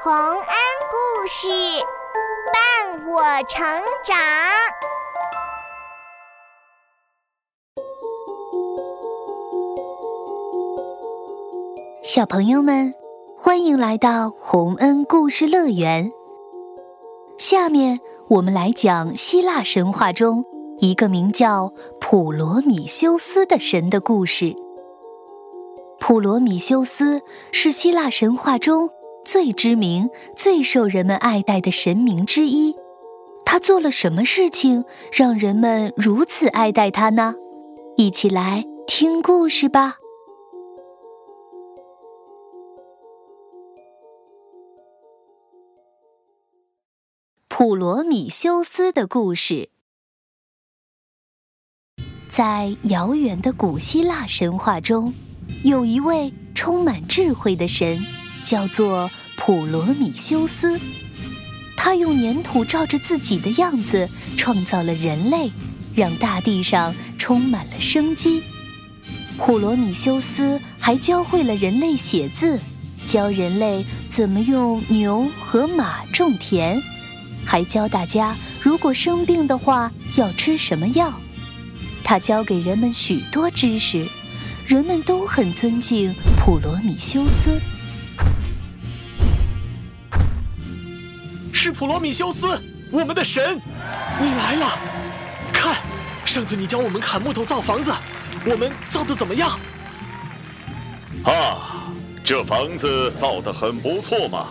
洪恩故事伴我成长，小朋友们，欢迎来到洪恩故事乐园。下面我们来讲希腊神话中一个名叫普罗米修斯的神的故事。普罗米修斯是希腊神话中。最知名、最受人们爱戴的神明之一，他做了什么事情让人们如此爱戴他呢？一起来听故事吧。普罗米修斯的故事，在遥远的古希腊神话中，有一位充满智慧的神。叫做普罗米修斯，他用粘土照着自己的样子创造了人类，让大地上充满了生机。普罗米修斯还教会了人类写字，教人类怎么用牛和马种田，还教大家如果生病的话要吃什么药。他教给人们许多知识，人们都很尊敬普罗米修斯。是普罗米修斯，我们的神，你来了！看，上次你教我们砍木头造房子，我们造的怎么样？啊，这房子造的很不错嘛，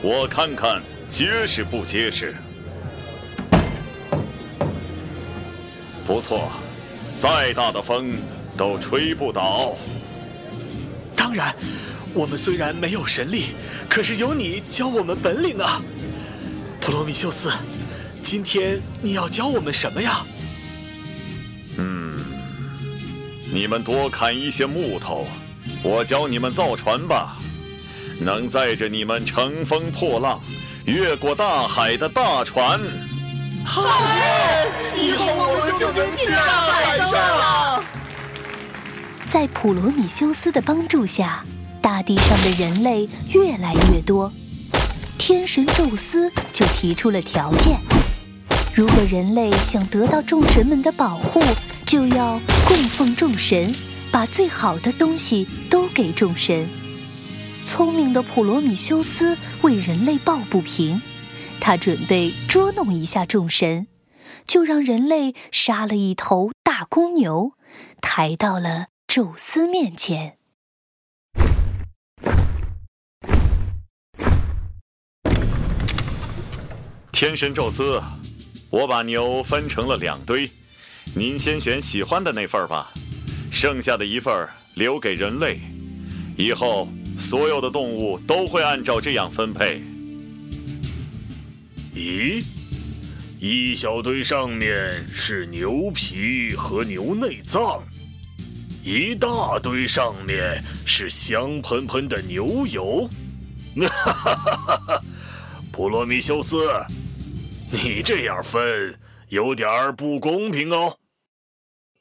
我看看结实不结实？不错，再大的风都吹不倒。当然，我们虽然没有神力，可是有你教我们本领啊！普罗米修斯，今天你要教我们什么呀？嗯，你们多砍一些木头，我教你们造船吧，能载着你们乘风破浪、越过大海的大船。好，以后我们就能去大海上了。在普罗米修斯的帮助下，大地上的人类越来越多。天神宙斯就提出了条件：如果人类想得到众神们的保护，就要供奉众神，把最好的东西都给众神。聪明的普罗米修斯为人类抱不平，他准备捉弄一下众神，就让人类杀了一头大公牛，抬到了宙斯面前。天神宙斯，我把牛分成了两堆，您先选喜欢的那份吧，剩下的一份留给人类。以后所有的动物都会按照这样分配。咦，一小堆上面是牛皮和牛内脏，一大堆上面是香喷喷的牛油。哈哈哈哈哈！普罗米修斯。你这样分有点不公平哦，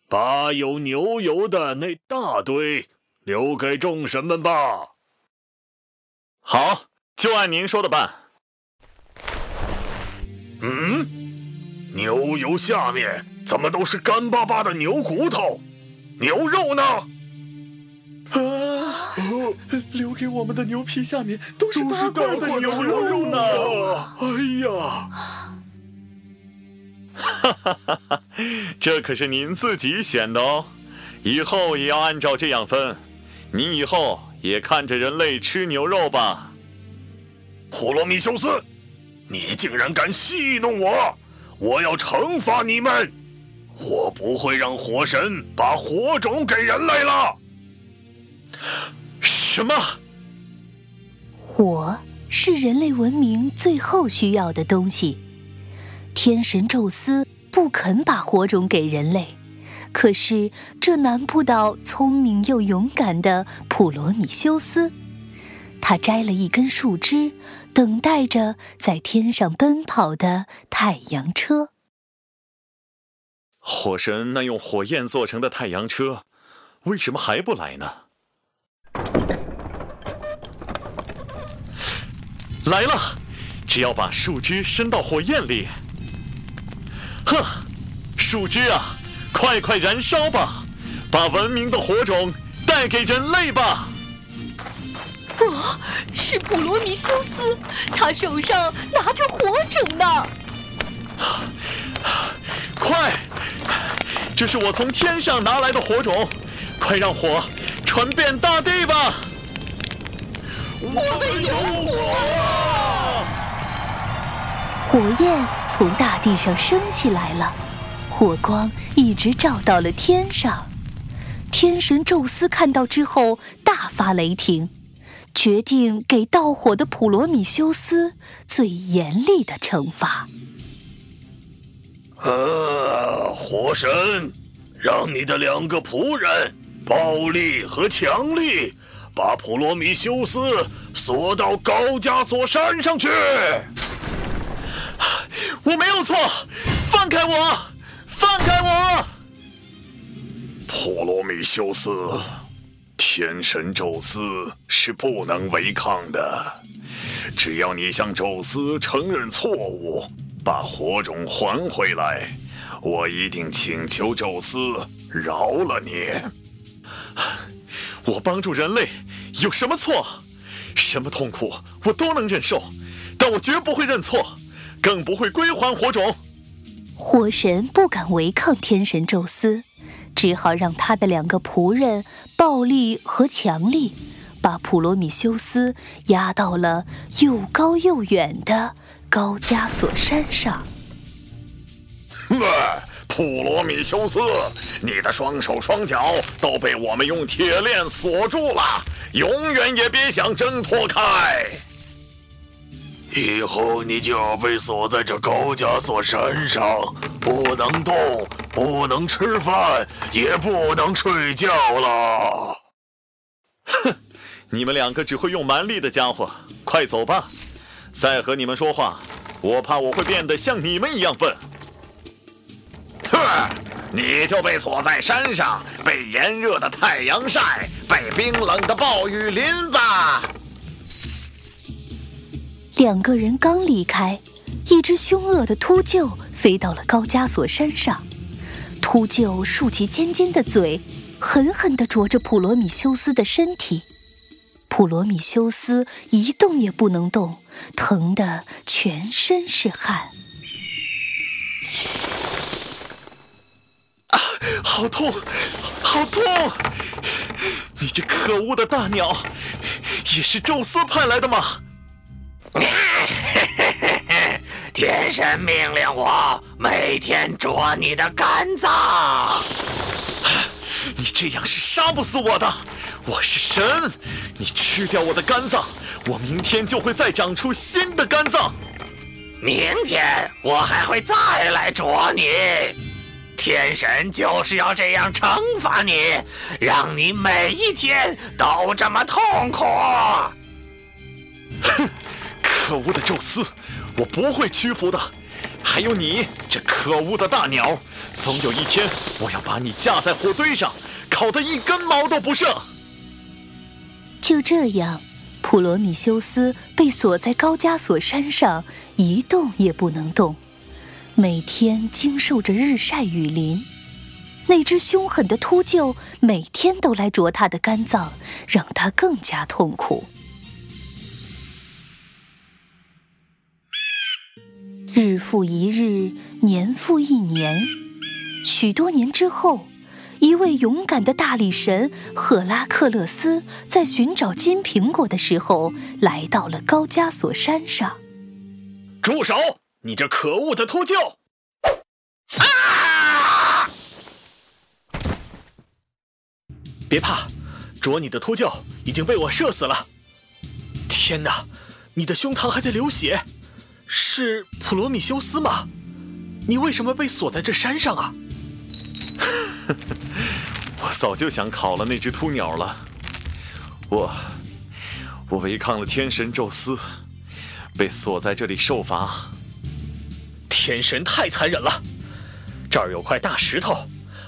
把有牛油的那大堆留给众神们吧。好，就按您说的办。嗯，牛油下面怎么都是干巴巴的牛骨头？牛肉呢？啊，留给我们的牛皮下面都是大块的牛肉呢！哎呀！哈哈哈！哈，这可是您自己选的哦，以后也要按照这样分。您以后也看着人类吃牛肉吧。普罗米修斯，你竟然敢戏弄我！我要惩罚你们！我不会让火神把火种给人类了。什么？火是人类文明最后需要的东西。天神宙斯不肯把火种给人类，可是这难不倒聪明又勇敢的普罗米修斯。他摘了一根树枝，等待着在天上奔跑的太阳车。火神那用火焰做成的太阳车，为什么还不来呢？来了，只要把树枝伸到火焰里，呵，树枝啊，快快燃烧吧，把文明的火种带给人类吧！哦，是普罗米修斯，他手上拿着火种呢。快，这是我从天上拿来的火种，快让火传遍大地吧！我们有火！火焰从大地上升起来了，火光一直照到了天上。天神宙斯看到之后大发雷霆，决定给盗火的普罗米修斯最严厉的惩罚。呃，火神，让你的两个仆人暴力和强力。把普罗米修斯锁到高加索山上去！我没有错，放开我，放开我！普罗米修斯，天神宙斯是不能违抗的。只要你向宙斯承认错误，把火种还回来，我一定请求宙斯饶了你。我帮助人类。有什么错？什么痛苦我都能忍受，但我绝不会认错，更不会归还火种。火神不敢违抗天神宙斯，只好让他的两个仆人暴力和强力，把普罗米修斯压到了又高又远的高加索山上。普罗米修斯，你的双手双脚都被我们用铁链锁住了。永远也别想挣脱开！以后你就要被锁在这高加索山上，不能动，不能吃饭，也不能睡觉了。哼，你们两个只会用蛮力的家伙，快走吧！再和你们说话，我怕我会变得像你们一样笨。哼！你就被锁在山上，被炎热的太阳晒，被冰冷的暴雨淋吧。两个人刚离开，一只凶恶的秃鹫飞到了高加索山上。秃鹫竖起尖尖的嘴，狠狠地啄着普罗米修斯的身体。普罗米修斯一动也不能动，疼得全身是汗。啊好痛，好痛！你这可恶的大鸟，也是宙斯派来的吗？天神命令我每天啄你的肝脏。你这样是杀不死我的，我是神。你吃掉我的肝脏，我明天就会再长出新的肝脏。明天我还会再来啄你。天神就是要这样惩罚你，让你每一天都这么痛苦。哼，可恶的宙斯，我不会屈服的。还有你这可恶的大鸟，总有一天我要把你架在火堆上，烤得一根毛都不剩。就这样，普罗米修斯被锁在高加索山上，一动也不能动。每天经受着日晒雨淋，那只凶狠的秃鹫每天都来啄他的肝脏，让他更加痛苦。日复一日，年复一年，许多年之后，一位勇敢的大力神赫拉克勒斯在寻找金苹果的时候，来到了高加索山上。住手！你这可恶的秃鹫！啊！别怕，啄你的秃鹫已经被我射死了。天哪，你的胸膛还在流血，是普罗米修斯吗？你为什么被锁在这山上啊？我早就想烤了那只秃鸟了。我，我违抗了天神宙斯，被锁在这里受罚。天神太残忍了！这儿有块大石头，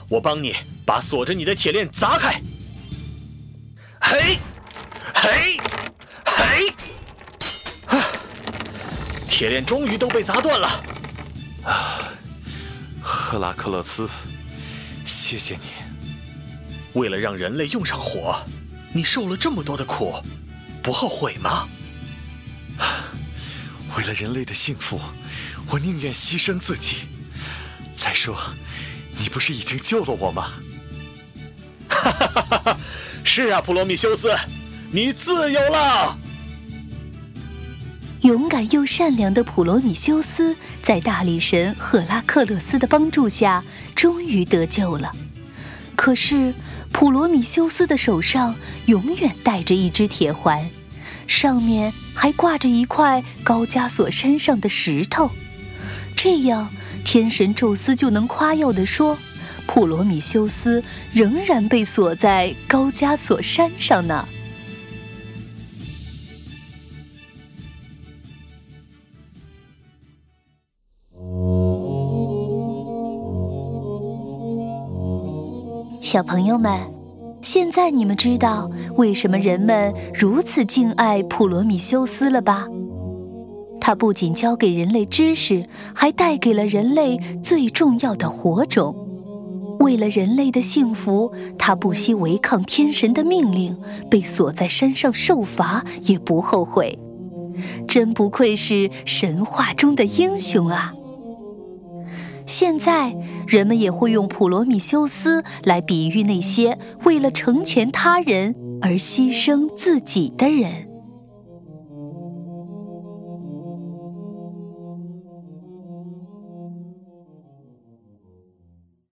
我帮你把锁着你的铁链砸开。嘿，铁链终于都被砸断了。啊，赫拉克勒斯，谢谢你。为了让人类用上火，你受了这么多的苦，不后悔吗？为了人类的幸福，我宁愿牺牲自己。再说，你不是已经救了我吗？哈哈哈哈哈！是啊，普罗米修斯，你自由了。勇敢又善良的普罗米修斯，在大力神赫拉克勒斯的帮助下，终于得救了。可是，普罗米修斯的手上永远戴着一只铁环，上面还挂着一块高加索山上的石头。这样，天神宙斯就能夸耀地说。普罗米修斯仍然被锁在高加索山上呢。小朋友们，现在你们知道为什么人们如此敬爱普罗米修斯了吧？他不仅教给人类知识，还带给了人类最重要的火种。为了人类的幸福，他不惜违抗天神的命令，被锁在山上受罚也不后悔。真不愧是神话中的英雄啊！现在人们也会用普罗米修斯来比喻那些为了成全他人而牺牲自己的人。